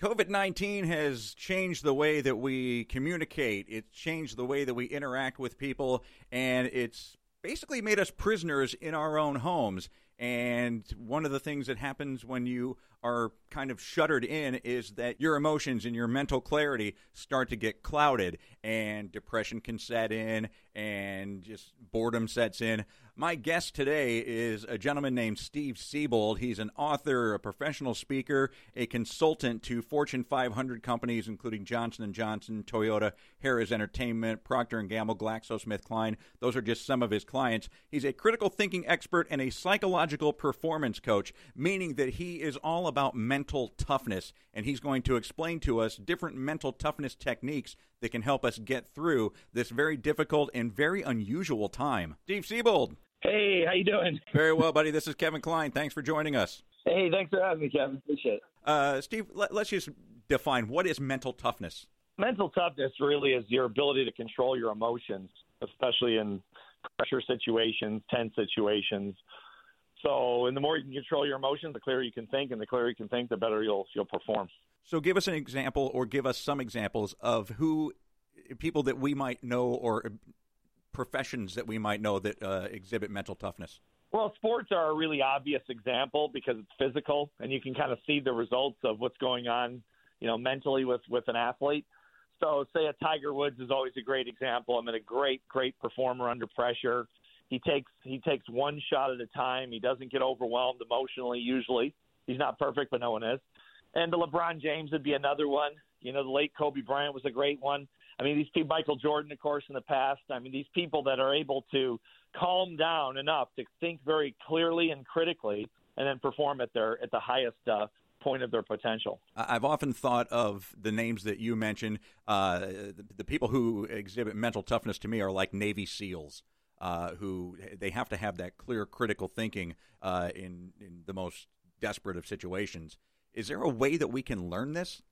COVID 19 has changed the way that we communicate. It's changed the way that we interact with people, and it's basically made us prisoners in our own homes. And one of the things that happens when you are kind of shuttered in is that your emotions and your mental clarity start to get clouded, and depression can set in, and just boredom sets in. My guest today is a gentleman named Steve Siebold. He's an author, a professional speaker, a consultant to Fortune 500 companies, including Johnson & Johnson, Toyota, Harrah's Entertainment, Procter & Gamble, GlaxoSmithKline. Those are just some of his clients. He's a critical thinking expert and a psychological performance coach, meaning that he is all about mental toughness, and he's going to explain to us different mental toughness techniques that can help us get through this very difficult and very unusual time. Steve Siebold. Hey, how you doing? Very well, buddy. This is Kevin Klein. Thanks for joining us. Hey, thanks for having me, Kevin. Appreciate it. Uh, Steve, let, us just define what is mental toughness. Mental toughness really is your ability to control your emotions, especially in pressure situations, tense situations. So, and the more you can control your emotions, the clearer you can think, and the clearer you can think, the better you'll you'll perform. So, give us an example, or give us some examples of who people that we might know or professions that we might know that uh, exhibit mental toughness? Well, sports are a really obvious example because it's physical, and you can kind of see the results of what's going on, you know, mentally with with an athlete. So, say a Tiger Woods is always a great example. I mean, a great, great performer under pressure. He takes he takes one shot at a time. He doesn't get overwhelmed emotionally. Usually, he's not perfect, but no one is. And the LeBron James would be another one. You know, the late Kobe Bryant was a great one. I mean, these people, Michael Jordan, of course, in the past. I mean, these people that are able to calm down enough to think very clearly and critically, and then perform at their at the highest uh, point of their potential. I've often thought of the names that you mentioned. Uh, the, the, people who exhibit mental toughness to me are like Navy SEALs. Uh, who they have to have that clear critical thinking uh, in in the most desperate of situations. Is there a way that we can learn this?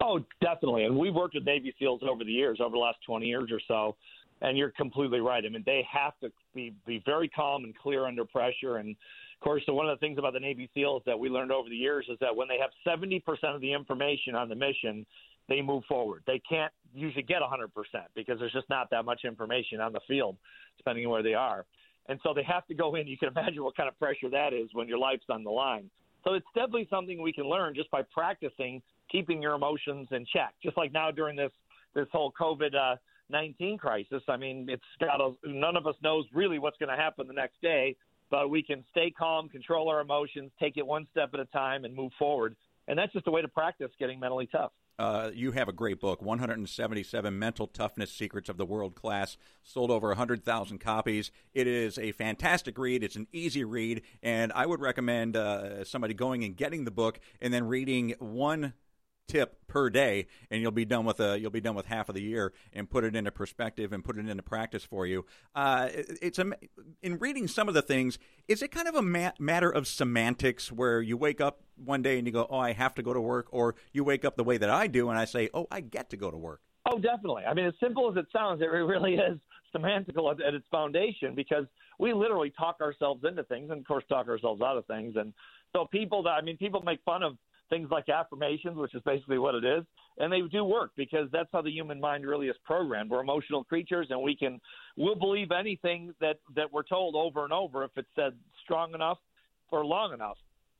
Oh, definitely. And we've worked with Navy SEALs over the years, over the last 20 years or so. And you're completely right. I mean, they have to be, be very calm and clear under pressure. And of course, so one of the things about the Navy SEALs that we learned over the years is that when they have 70% of the information on the mission, they move forward. They can't usually get 100% because there's just not that much information on the field, depending on where they are. And so they have to go in. You can imagine what kind of pressure that is when your life's on the line. So it's definitely something we can learn just by practicing keeping your emotions in check. Just like now during this this whole COVID uh, nineteen crisis, I mean, it's got a, none of us knows really what's going to happen the next day, but we can stay calm, control our emotions, take it one step at a time, and move forward. And that's just a way to practice getting mentally tough. Uh, you have a great book, 177 Mental Toughness Secrets of the World Class, sold over 100,000 copies. It is a fantastic read. It's an easy read, and I would recommend uh, somebody going and getting the book and then reading one tip per day and you'll be done with a you'll be done with half of the year and put it into perspective and put it into practice for you. Uh, it's a in reading some of the things is it kind of a ma- matter of semantics where you wake up one day and you go oh i have to go to work or you wake up the way that i do and i say oh i get to go to work oh definitely. I mean as simple as it sounds it really is semantical at, at its foundation because we literally talk ourselves into things and of course talk ourselves out of things. And so people that i mean people make fun of things like affirmations, which is basically what it is, and they do work because that's how the human mind really is programmed. We're emotional creatures, and we can we'll believe anything that that we're told over and over if it's said strong enough or long enough.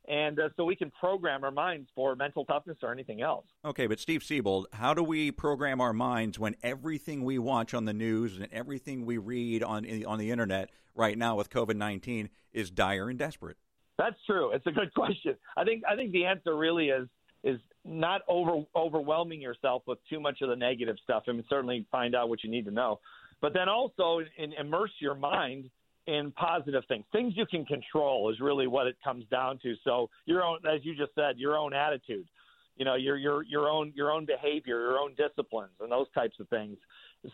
And uh, so we can program our minds for mental toughness or anything else. Okay, but Steve Siebold, how do we program our minds when everything we watch on the news and everything we read on on the internet right now with COVID nineteen is dire and desperate? That's true. It's a good question. I think I think the answer really is is not over overwhelming yourself with too much of the negative stuff. I mean, certainly find out what you need to know, but then also in, immerse your mind in positive things. Things you can control is really what it comes down to. So your own, as you just said, your own attitude, you know, your your your own your own behavior, your own disciplines, and those types of things.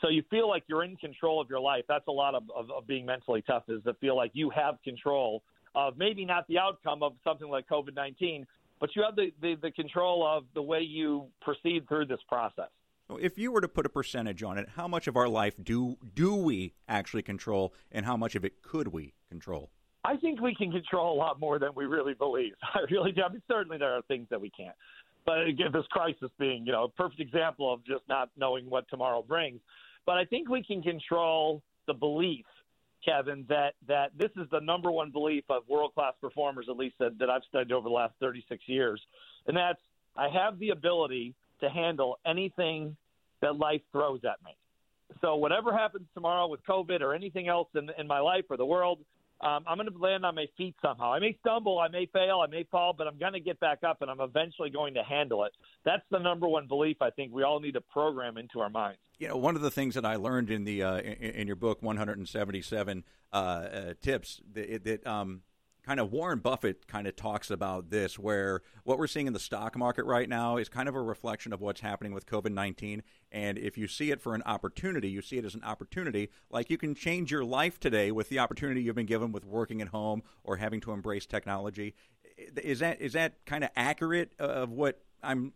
So you feel like you're in control of your life. That's a lot of, of, of being mentally tough is to feel like you have control of maybe not the outcome of something like COVID 19, but you have the, the, the control of the way you proceed through this process. If you were to put a percentage on it, how much of our life do do we actually control, and how much of it could we control? I think we can control a lot more than we really believe. I really do. I mean, certainly there are things that we can't, but again, this crisis being, you know, a perfect example of just not knowing what tomorrow brings. But I think we can control the belief, Kevin, that that this is the number one belief of world class performers, at least that, that I've studied over the last 36 years, and that's I have the ability to handle anything that life throws at me. So whatever happens tomorrow with COVID or anything else in, in my life or the world, um, I'm going to land on my feet somehow. I may stumble, I may fail, I may fall, but I'm going to get back up and I'm eventually going to handle it. That's the number one belief I think we all need to program into our minds. You know, one of the things that I learned in the uh, in, in, your book, 177 uh, uh, tips, that, that um, kind of Warren Buffett kind of talks about this, where what we're seeing in the stock market right now is kind of a reflection of what's happening with COVID 19. And if you see it for an opportunity, you see it as an opportunity, like you can change your life today with the opportunity you've been given with working at home or having to embrace technology. Is that is that kind of accurate of what I'm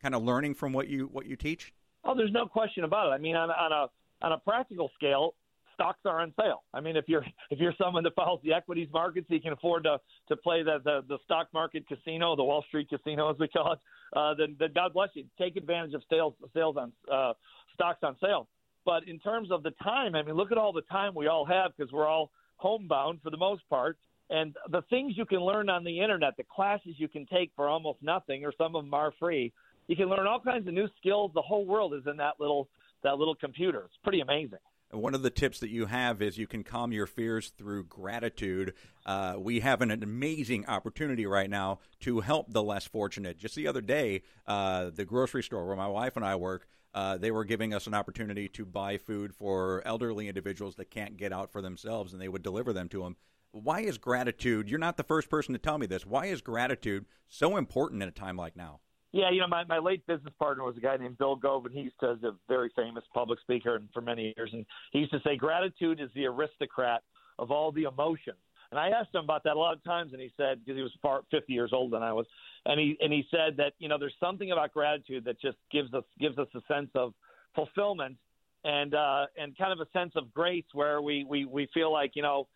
kind of learning from what you what you teach? Oh, there's no question about it. I mean, on, on a on a practical scale, stocks are on sale. I mean, if you're if you're someone that follows the equities markets, you can afford to to play the the, the stock market casino, the Wall Street casino, as we call it. Uh, then, then God bless you. Take advantage of sales sales on uh, stocks on sale. But in terms of the time, I mean, look at all the time we all have because we're all homebound for the most part. And the things you can learn on the internet, the classes you can take for almost nothing, or some of them are free. You can learn all kinds of new skills. The whole world is in that little that little computer. It's pretty amazing. One of the tips that you have is you can calm your fears through gratitude. Uh, we have an, amazing opportunity right now to help the less fortunate. Just the other day, uh, the grocery store where my wife and I work, uh, they were giving us an opportunity to buy food for elderly individuals that can't get out for themselves, and they would deliver them to them. Why is gratitude? You're not the first person to tell me this. Why is gratitude so important in a time like now? Yeah, you know, my, my late business partner was a guy named Bill Gove, and he's a very famous public speaker and for many years. And he used to say, gratitude is the aristocrat of all the emotions. And I asked him about that a lot of times, and he said, because he was far 50 years older than I was, and he and he said that you know there's something about gratitude that just gives us gives us a sense of fulfillment and uh, and kind of a sense of grace where we we we feel like you know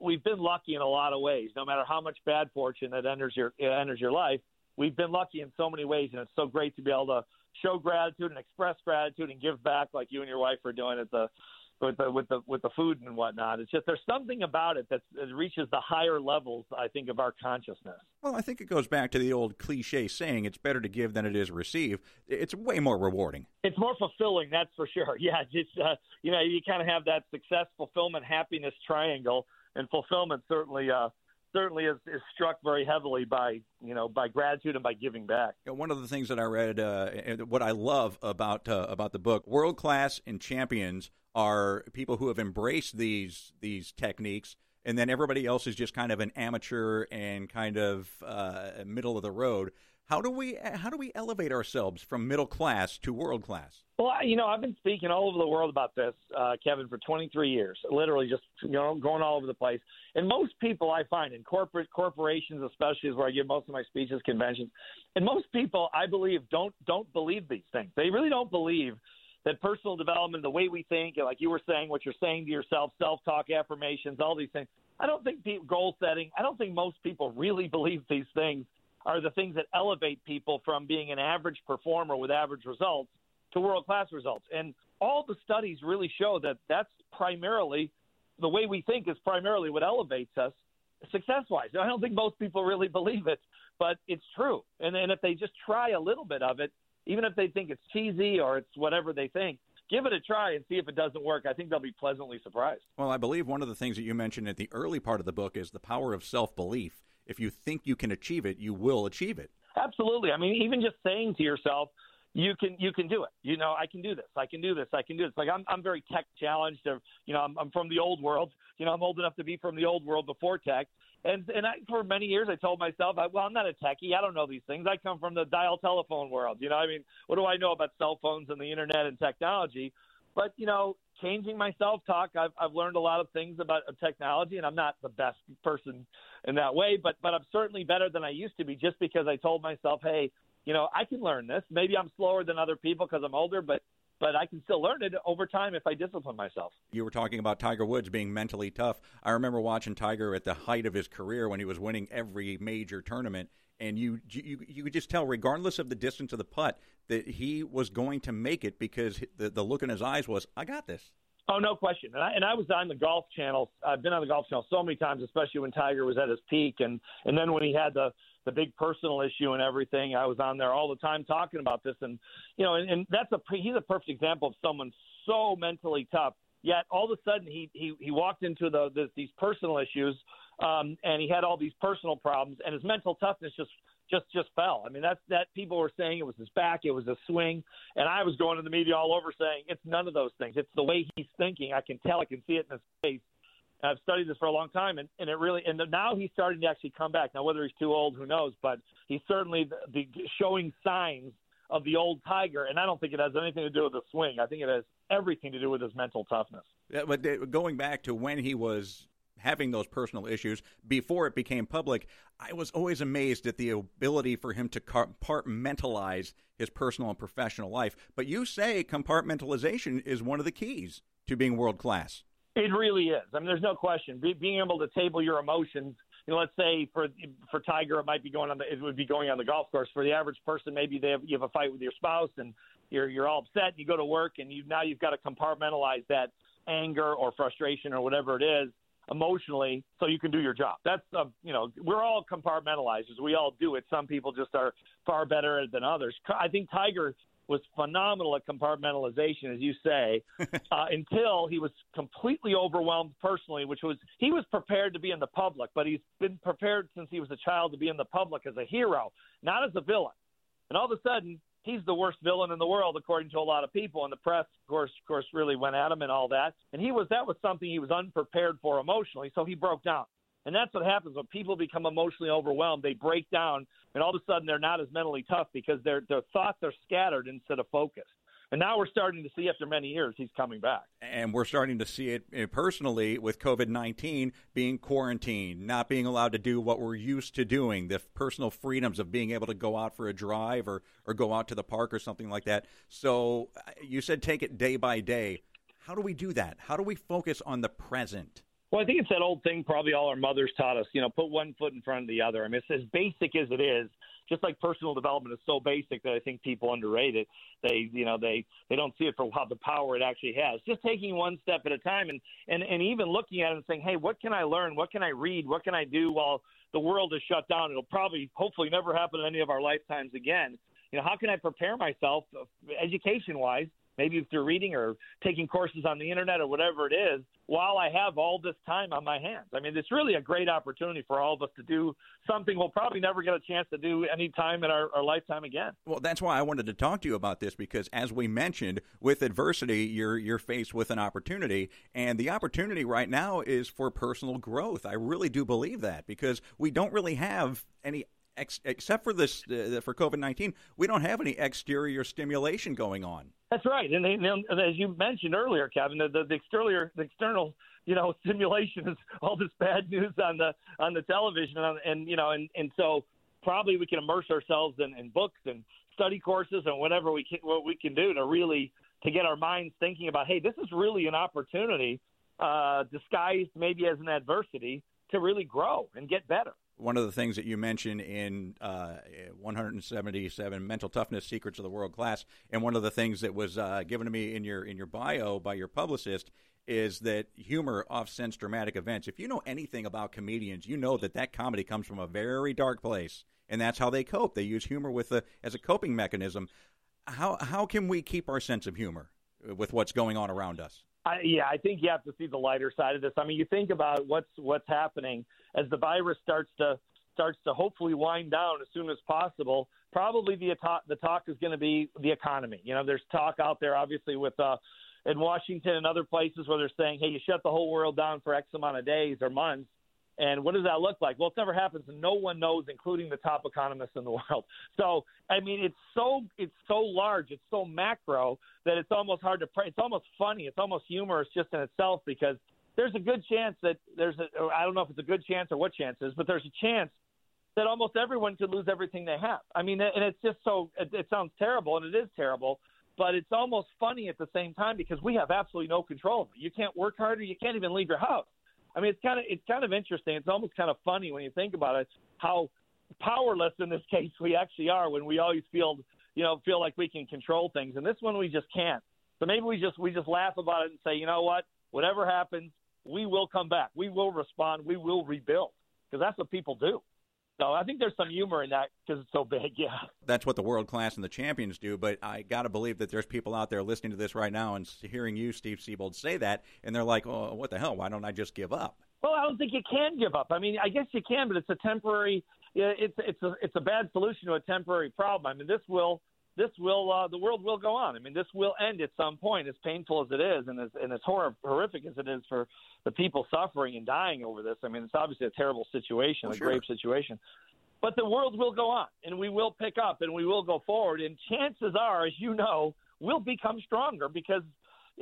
we've been lucky in a lot of ways, no matter how much bad fortune that enters your enters your life we've been lucky in so many ways, and it's so great to be able to show gratitude and express gratitude and give back like you and your wife are doing at the with the with the with the food and whatnot. It's just there's something about it that reaches the higher levels, I think, of our consciousness. Well, I think it goes back to the old cliche saying, "It's better to give than it is receive." It's way more rewarding. It's more fulfilling, that's for sure. Yeah, just uh, you know, you kind of have that success, fulfillment, happiness triangle, and fulfillment certainly uh, certainly is, is struck very heavily by you know by gratitude and by giving back. One of the things that I read, uh, what I love about uh, about the book, world class and champions are people who have embraced these these techniques, and then everybody else is just kind of an amateur and kind of uh, middle of the road. How do we how do we elevate ourselves from middle class to world class? Well, you know, I've been speaking all over the world about this, uh, Kevin, for 23 years. Literally, just you know, going all over the place. And most people I find in corporate corporations, especially, is where I give most of my speeches, conventions. And most people, I believe, don't don't believe these things. They really don't believe that personal development, the way we think, like you were saying, what you're saying to yourself, self-talk, affirmations, all these things. I don't think people, goal setting. I don't think most people really believe these things are the things that elevate people from being an average performer with average results to world class results. And all the studies really show that that's primarily the way we think is primarily what elevates us success wise. I don't think most people really believe it, but it's true. And, and if they just try a little bit of it, even if they think it's cheesy or it's whatever they think, give it a try and see if it doesn't work. I think they'll be pleasantly surprised. Well, I believe one of the things that you mentioned at the early part of the book is the power of self belief if you think you can achieve it, you will achieve it. Absolutely. I mean, even just saying to yourself, you can you can do it. You know, I can do this. I can do this. I can do this. Like I'm I'm very tech challenged. Or, you know, I'm, I'm from the old world. You know, I'm old enough to be from the old world before tech. And and I, for many years, I told myself, I, well, I'm not a techie. I don't know these things. I come from the dial telephone world. You know, I mean, what do I know about cell phones and the internet and technology? But you know, changing my self talk, I've I've learned a lot of things about technology, and I'm not the best person in that way, but but I'm certainly better than I used to be, just because I told myself, hey, you know, I can learn this. Maybe I'm slower than other people because I'm older, but but I can still learn it over time if I discipline myself. You were talking about Tiger Woods being mentally tough. I remember watching Tiger at the height of his career when he was winning every major tournament and you you you could just tell, regardless of the distance of the putt, that he was going to make it because the the look in his eyes was, "I got this." Oh, no question. And I, and I was on the Golf Channel. I've been on the Golf Channel so many times, especially when Tiger was at his peak, and and then when he had the the big personal issue and everything. I was on there all the time talking about this, and you know, and, and that's a he's a perfect example of someone so mentally tough. Yet all of a sudden he he he walked into the, the these personal issues, um, and he had all these personal problems, and his mental toughness just just just fell. I mean, that's that people were saying it was his back, it was a swing, and I was going to the media all over saying it's none of those things. It's the way he's thinking. I can tell, I can see it in his face. I've studied this for a long time, and, and it really and now he's starting to actually come back. Now, whether he's too old, who knows? But he's certainly the, the showing signs of the old Tiger, and I don't think it has anything to do with the swing. I think it has everything to do with his mental toughness. Yeah, but going back to when he was having those personal issues before it became public, I was always amazed at the ability for him to compartmentalize his personal and professional life. But you say compartmentalization is one of the keys to being world class. It really is. I mean, there's no question. Be, being able to table your emotions. You know, let's say for for Tiger, it might be going on the it would be going on the golf course. For the average person, maybe they have, you have a fight with your spouse and you're you're all upset. And you go to work and you now you've got to compartmentalize that anger or frustration or whatever it is emotionally so you can do your job. That's uh, you know we're all compartmentalizers. We all do it. Some people just are far better than others. I think Tiger was phenomenal at compartmentalization, as you say, uh, until he was completely overwhelmed personally, which was he was prepared to be in the public, but he's been prepared since he was a child to be in the public as a hero, not as a villain. And all of a sudden, he's the worst villain in the world, according to a lot of people. And the press, of course, of course, really went at him and all that. And he was that was something he was unprepared for emotionally, so he broke down. And that's what happens when people become emotionally overwhelmed. They break down, and all of a sudden they're not as mentally tough because their their thoughts are scattered instead of focused. And now we're starting to see after many years he's coming back. And we're starting to see it eh, personally with COVID 19 being quarantined, not being allowed to do what we're used to doing, the personal freedoms of being able to go out for a drive or, or go out to the park or something like that. So uh, you said take it day by day. How do we do that? How do we focus on the present? Well, I think it's that old thing probably all our mothers taught us, you know, put one foot in front of the other. I mean, it's as basic as it is. Just like personal development is so basic that I think people underrate it. They, you know, they they don't see it for how the power it actually has. Just taking one step at a time, and and and even looking at it and saying, hey, what can I learn? What can I read? What can I do while the world is shut down? It'll probably, hopefully, never happen in any of our lifetimes again. You know, how can I prepare myself, uh, education wise, maybe through reading or taking courses on the internet or whatever it is, while I have all this time on my hands. I mean, it's really a great opportunity for all of us to do something we'll probably never get a chance to do any time in our, our lifetime again. Well, that's why I wanted to talk to you about this because, as we mentioned, with adversity, you're you're faced with an opportunity, and the opportunity right now is for personal growth. I really do believe that because we don't really have any ex- except for this uh, for COVID nineteen, we don't have any exterior stimulation going on. That's right, and, and, and as you mentioned earlier, Kevin, the, the, the exterior, the external, you know, stimulation is all this bad news on the on the television, and, and you know, and and so probably we can immerse ourselves in, in books and study courses and whatever we can what we can do to really to get our minds thinking about, hey, this is really an opportunity uh, disguised maybe as an adversity to really grow and get better one of the things that you mentioned in uh, 177 mental toughness secrets of the world class, and one of the things that was uh, given to me in your in your bio by your publicist is that humor offsets dramatic events. If you know anything about comedians, you know that that comedy comes from a very dark place, and that's how they cope. They use humor with a, as a coping mechanism. How how can we keep our sense of humor with what's going on around us? I, yeah, I think you have to see the lighter side of this. I mean, you think about what's what's happening as the virus starts to starts to hopefully wind down as soon as possible. Probably the talk, the talk is going to be the economy. You know, there's talk out there, obviously, with uh, in Washington and other places where they're saying, "Hey, you shut the whole world down for X amount of days or months." And what does that look like? Well, it's never happens, and no one knows, including the top economists in the world. So, I mean, it's so it's so large, it's so macro that it's almost hard to. Pray. It's almost funny. It's almost humorous just in itself because there's a good chance that there's a. I don't know if it's a good chance or what chance is, but there's a chance that almost everyone could lose everything they have. I mean, and it's just so. It, it sounds terrible, and it is terrible but it's almost funny at the same time because we have absolutely no control. You can't work harder. You can't even leave your house. I mean, it's kind of it's kind of interesting. It's almost kind of funny when you think about it how powerless in this case. We actually are when we always feel you know feel like we can control things, and this one we just can't. So maybe we just we just laugh about it and say, you know what, whatever happens, we will come back, we will respond, we will rebuild, because that's what people do. So I think there's some humor in that because it's so big. Yeah, that's what the world class and the champions do. But I got to believe that there's people out there listening to this right now and hearing you, Steve Siebold, say that, and they're like, "Oh, what the hell? Why don't I just give up?" Well, I don't think you can give up. I mean, I guess you can, but it's a temporary. It's it's a it's a bad solution to a temporary problem. I mean, this will this will uh, the world will go on. I mean, this will end at some point, as painful as it is, and as and as hor- horrific as it is for the people suffering and dying over this. I mean, it's obviously a terrible situation, well, a sure. grave situation. But the world will go on, and we will pick up, and we will go forward. And chances are, as you know, we'll become stronger because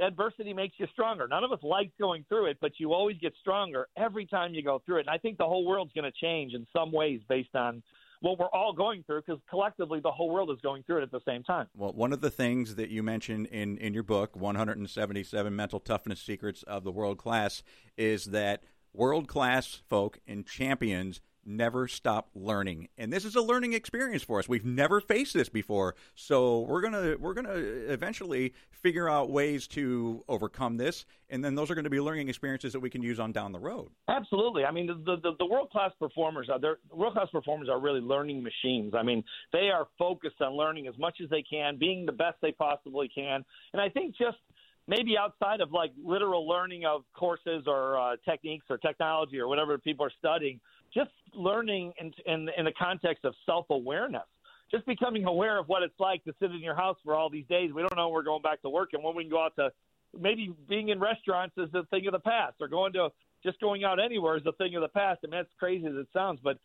adversity makes you stronger. None of us like going through it, but you always get stronger every time you go through it. And I think the whole world's going to change in some ways based on what we're all going through because collectively the whole world is going through it at the same time. Well, one of the things that you mentioned in, in your book, 177 Mental Toughness Secrets of the World Class, is that world class folk and champions never stop learning. And this is a learning experience for us. We've never faced this before. So we're going to we're going to eventually figure out ways to overcome this and then those are going to be learning experiences that we can use on down the road. Absolutely. I mean, the the, the world class performers are world class performers are really learning machines. I mean, they are focused on learning as much as they can, being the best they possibly can. And I think just maybe outside of like literal learning of courses or uh, techniques or technology or whatever people are studying, just learning in, in, in the context of self awareness. Just becoming aware of what it's like to sit in your house for all these days. We don't know we're going back to work and when we can go out to maybe being in restaurants is a thing of the past or going to just going out anywhere is a thing of the past. I mean, that's crazy as it sounds, but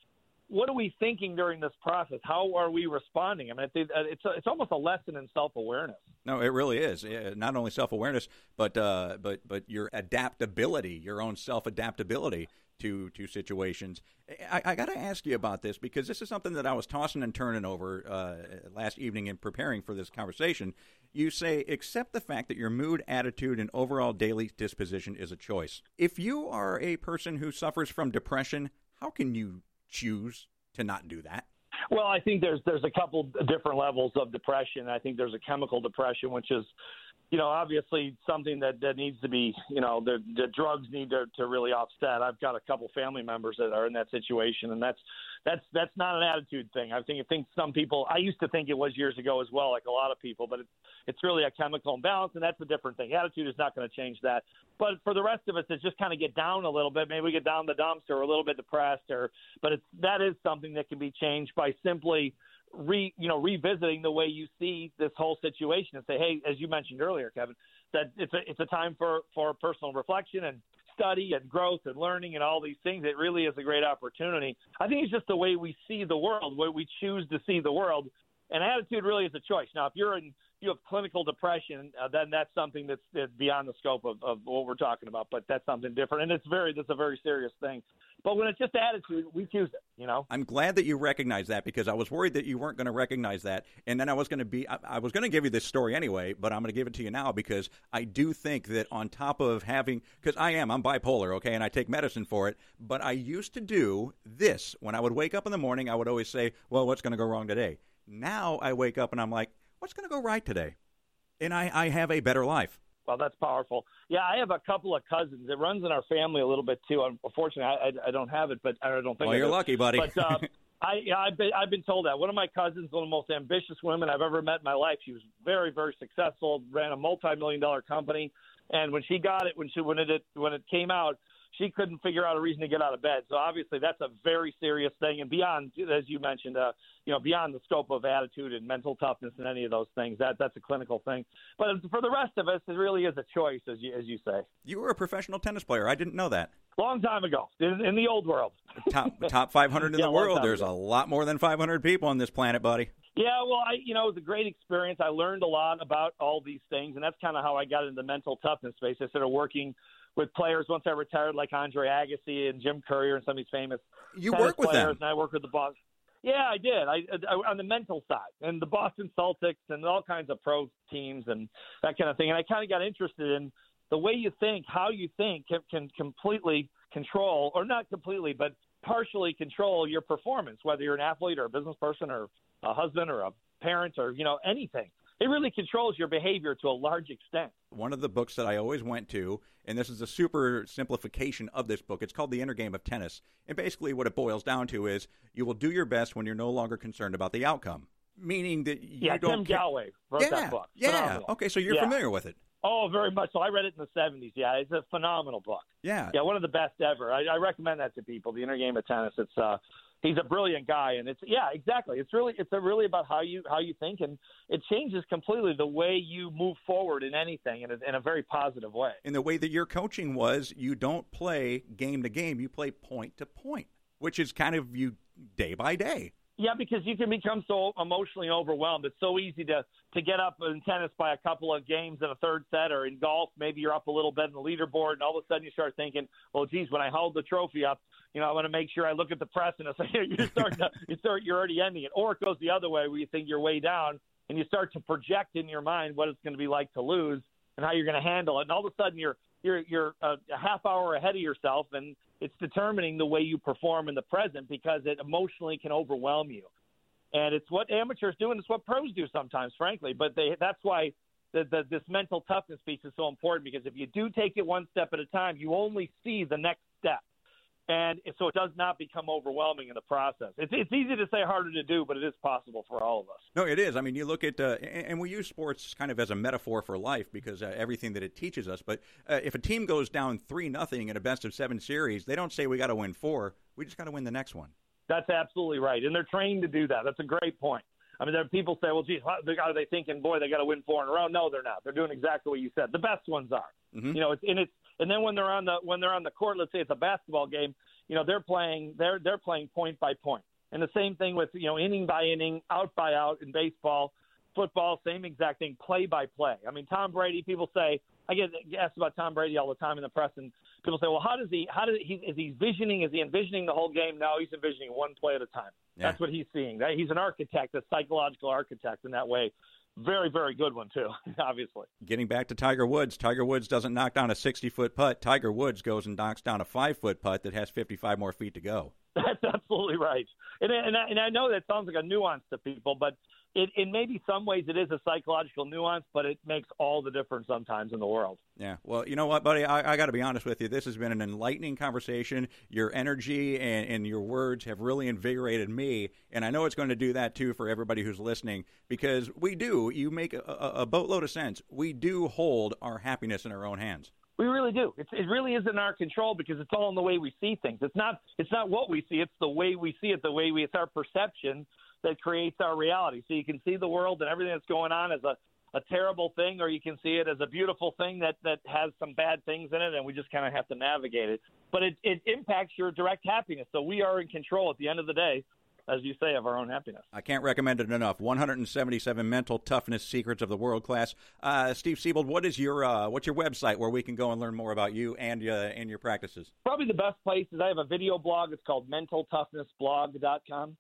what are we thinking during this process? How are we responding? I mean, it's a, it's almost a lesson in self awareness. No, it really is. Not only self awareness, but uh, but but your adaptability, your own self adaptability to to situations. I, I got to ask you about this because this is something that I was tossing and turning over uh, last evening in preparing for this conversation. You say, accept the fact that your mood, attitude, and overall daily disposition is a choice. If you are a person who suffers from depression, how can you choose to not do that? Well, I think there's there's a couple different levels of depression. I think there's a chemical depression, which is you know, obviously something that, that needs to be, you know, the, the drugs need to, to really offset. I've got a couple family members that are in that situation, and that's that's that's not an attitude thing. I think I think some people. I used to think it was years ago as well, like a lot of people, but it's it's really a chemical imbalance, and that's a different thing. Attitude is not going to change that. But for the rest of us, it's just kind of get down a little bit. Maybe we get down the dumps or a little bit depressed, or but it's that is something that can be changed by simply re you know revisiting the way you see this whole situation and say, hey, as you mentioned earlier, Kevin, that it's a it's a time for for personal reflection and study and growth and learning and all these things. It really is a great opportunity. I think it's just the way we see the world, where we choose to see the world. And attitude really is a choice. Now, if you're in you have clinical depression, uh, then that's something that's, that's beyond the scope of, of what we're talking about. But that's something different, and it's very that's a very serious thing. But when it's just attitude, we choose it. You know. I'm glad that you recognize that because I was worried that you weren't going to recognize that, and then I was going to be I, I was going to give you this story anyway, but I'm going to give it to you now because I do think that on top of having because I am I'm bipolar, okay, and I take medicine for it, but I used to do this when I would wake up in the morning. I would always say, "Well, what's going to go wrong today?" Now I wake up and I'm like, what's going to go right today? And I, I have a better life. Well, that's powerful. Yeah, I have a couple of cousins. It runs in our family a little bit too. Unfortunately, I, I, don't have it, but I don't think. Well, you're lucky, buddy. But uh, I, I've been, I've been told that one of my cousins, one of the most ambitious women I've ever met in my life. She was very, very successful. Ran a multi-million dollar company, and when she got it, when she when it when it came out, she couldn't figure out a reason to get out of bed. So obviously that's a very serious thing, and beyond, as you mentioned, uh, you know, beyond the scope of attitude and mental toughness and any of those things. That that's a clinical thing. But for the rest of us, it really is a choice, as you as you say. You were a professional tennis player. I didn't know that. Long time ago, in, in the old world. top top 500 in yeah, the world. There's ago. a lot more than 500 people on this planet, buddy. Yeah, well, I you know it was a great experience. I learned a lot about all these things, and that's kind of how I got into the mental toughness space. I started working with players once I retired, like Andre Agassi and Jim Courier and some of these famous. You work with players, them, and I work with the Boston. Yeah, I did. I, I on the mental side, and the Boston Celtics, and all kinds of pro teams, and that kind of thing. And I kind of got interested in the way you think, how you think, can, can completely control, or not completely, but partially control your performance, whether you're an athlete or a business person or a husband or a parent or you know anything. It really controls your behavior to a large extent. One of the books that I always went to, and this is a super simplification of this book. It's called The Inner Game of Tennis, and basically what it boils down to is you will do your best when you're no longer concerned about the outcome. Meaning that you yeah, don't. Tim Gallwey wrote yeah, that book. Yeah. Phenomenal. Okay, so you're Yeah. familiar with it. Oh, very much. So I read it in the '70s. Yeah, it's a phenomenal book. Yeah. Yeah, one of the best ever. I, I recommend that to people. The inner game of tennis. It's uh, he's a brilliant guy, and it's yeah, exactly. It's really it's really about how you how you think, and it changes completely the way you move forward in anything in a, in a very positive way. In the way that your coaching was, you don't play game to game, you play point to point, which is kind of you day by day. Yeah, because you can become so emotionally overwhelmed. It's so easy to to get up in tennis by a couple of games in a third set, or in golf, maybe you're up a little bit in the leaderboard, and all of a sudden you start thinking, "Well, geez, when I hold the trophy up, you know, I want to make sure I look at the press." And it's like you start to you start you're already ending it, or it goes the other way where you think you're way down, and you start to project in your mind what it's going to be like to lose and how you're going to handle it, and all of a sudden you're you're you're a, a half hour ahead of yourself, and it's determining the way you perform in the present because it emotionally can overwhelm you and it's what amateurs do, and it's what pros do sometimes, frankly. But they, that's why the, the, this mental toughness piece is so important because if you do take it one step at a time, you only see the next step, and so it does not become overwhelming in the process. It's, it's easy to say, harder to do, but it is possible for all of us. No, it is. I mean, you look at, uh, and we use sports kind of as a metaphor for life because uh, everything that it teaches us. But uh, if a team goes down three nothing in a best of seven series, they don't say we got to win four. We just got to win the next one. That's absolutely right, and they're trained to do that. That's a great point. I mean, there are people say, "Well, geez, how- are they thinking, boy, they got to win four in a row?" No, they're not. They're doing exactly what you said. The best ones are. Mhm. You know, it's and it's and then when they're on the when they're on the court, let's say it's a basketball game, you know, they're playing they're they're playing point by point. And the same thing with you know inning by inning, out by out in baseball, football, same exact thing, play by play. I mean, Tom Brady. People say I get asked about Tom Brady all the time in the press, and people say, well, how does he? How does he? Is he visioning? Is he envisioning the whole game? No, he's envisioning one play at a time. Yeah. That's what he's seeing. That- He's an architect, a psychological architect in that way. Very, very good one too. Obviously. Getting back to Tiger Woods, Tiger Woods doesn't knock down a 60 foot putt. Tiger Woods goes and knocks down a five foot putt that has 55 more feet to go. That's absolutely right. And, and, I, and I know that sounds like a nuance to people, but it, in maybe some ways it is a psychological nuance, but it makes all the difference sometimes in the world. Yeah. Well, you know what, buddy? I, I got to be honest with you. This has been an enlightening conversation. Your energy and, and your words have really invigorated me, and I know it's going to do that too for everybody who's listening because we do. You make a, a, boatload of sense. We do hold our happiness in our own hands. We really do. It's, it really is in our control because it's all in the way we see things. It's not. It's not what we see. It's the way we see it. The way we. It's our perception that creates our reality. So you can see the world and everything that's going on as a a terrible thing, or you can see it as a beautiful thing that that has some bad things in it, and we just kind of have to navigate it. But it it impacts your direct happiness. So we are in control at the end of the day, as you say, of our own happiness. I can't recommend it enough. 177 mental toughness secrets of the world class. Uh, Steve Siebold, what is your uh, what's your website where we can go and learn more about you and uh, and your practices? Probably the best place is I have a video blog. It's called mentaltoughnessblog.com,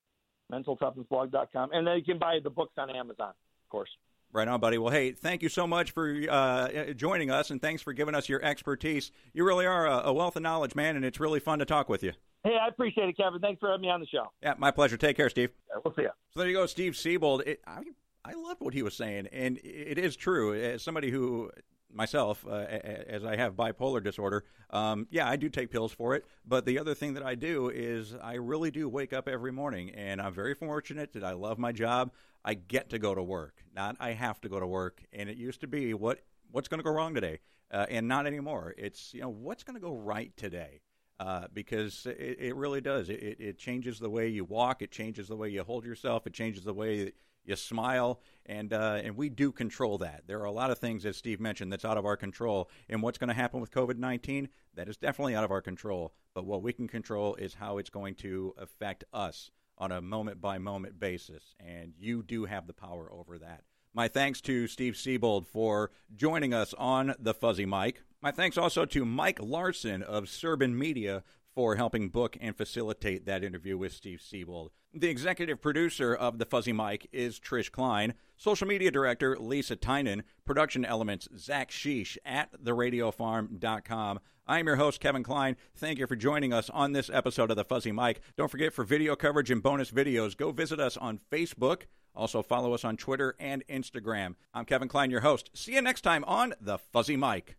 mentaltoughnessblog.com, and then you can buy the books on Amazon, of course. Right on, buddy. Well, hey, thank you so much for uh, joining us, and thanks for giving us your expertise. You really are a, a wealth of knowledge, man, and it's really fun to talk with you. Hey, I appreciate it, Kevin. Thanks for having me on the show. Yeah, my pleasure. Take care, Steve. Yeah, we'll see you. So there you go, Steve Siebold. It, I, I loved what he was saying, and it is true. As somebody who myself, uh, as I have bipolar disorder, um, yeah, I do take pills for it. But the other thing that I do is I really do wake up every morning, and I'm very fortunate that I love my job. I get to go to work, not I have to go to work. And it used to be what what's going to go wrong today, uh, and not anymore. It's you know what's going to go right today. Uh, because it, it really does. It, it, changes the way you walk. It changes the way you hold yourself. It changes the way that you smile, and uh, and we do control that. There are a lot of things, as Steve mentioned, that's out of our control. And what's going to happen with COVID nineteen? That is definitely out of our control. But what we can control is how it's going to affect us on a moment by moment basis, and you do have the power over that. My thanks to Steve Siebold for joining us on the Fuzzy Mic. My thanks also to Mike Larson of Serban Media for helping book and facilitate that interview with Steve Siebold. The executive producer of The Fuzzy Mic is Trish Klein, social media director Lisa Tynan, production elements Zach Sheesh at theradiofarm.com. I'm your host, Kevin Klein. Thank you for joining us on this episode of The Fuzzy Mic. Don't forget for video coverage and bonus videos, go visit us on Facebook. Also, follow us on Twitter and Instagram. I'm Kevin Klein, your host. See you next time on The Fuzzy Mic.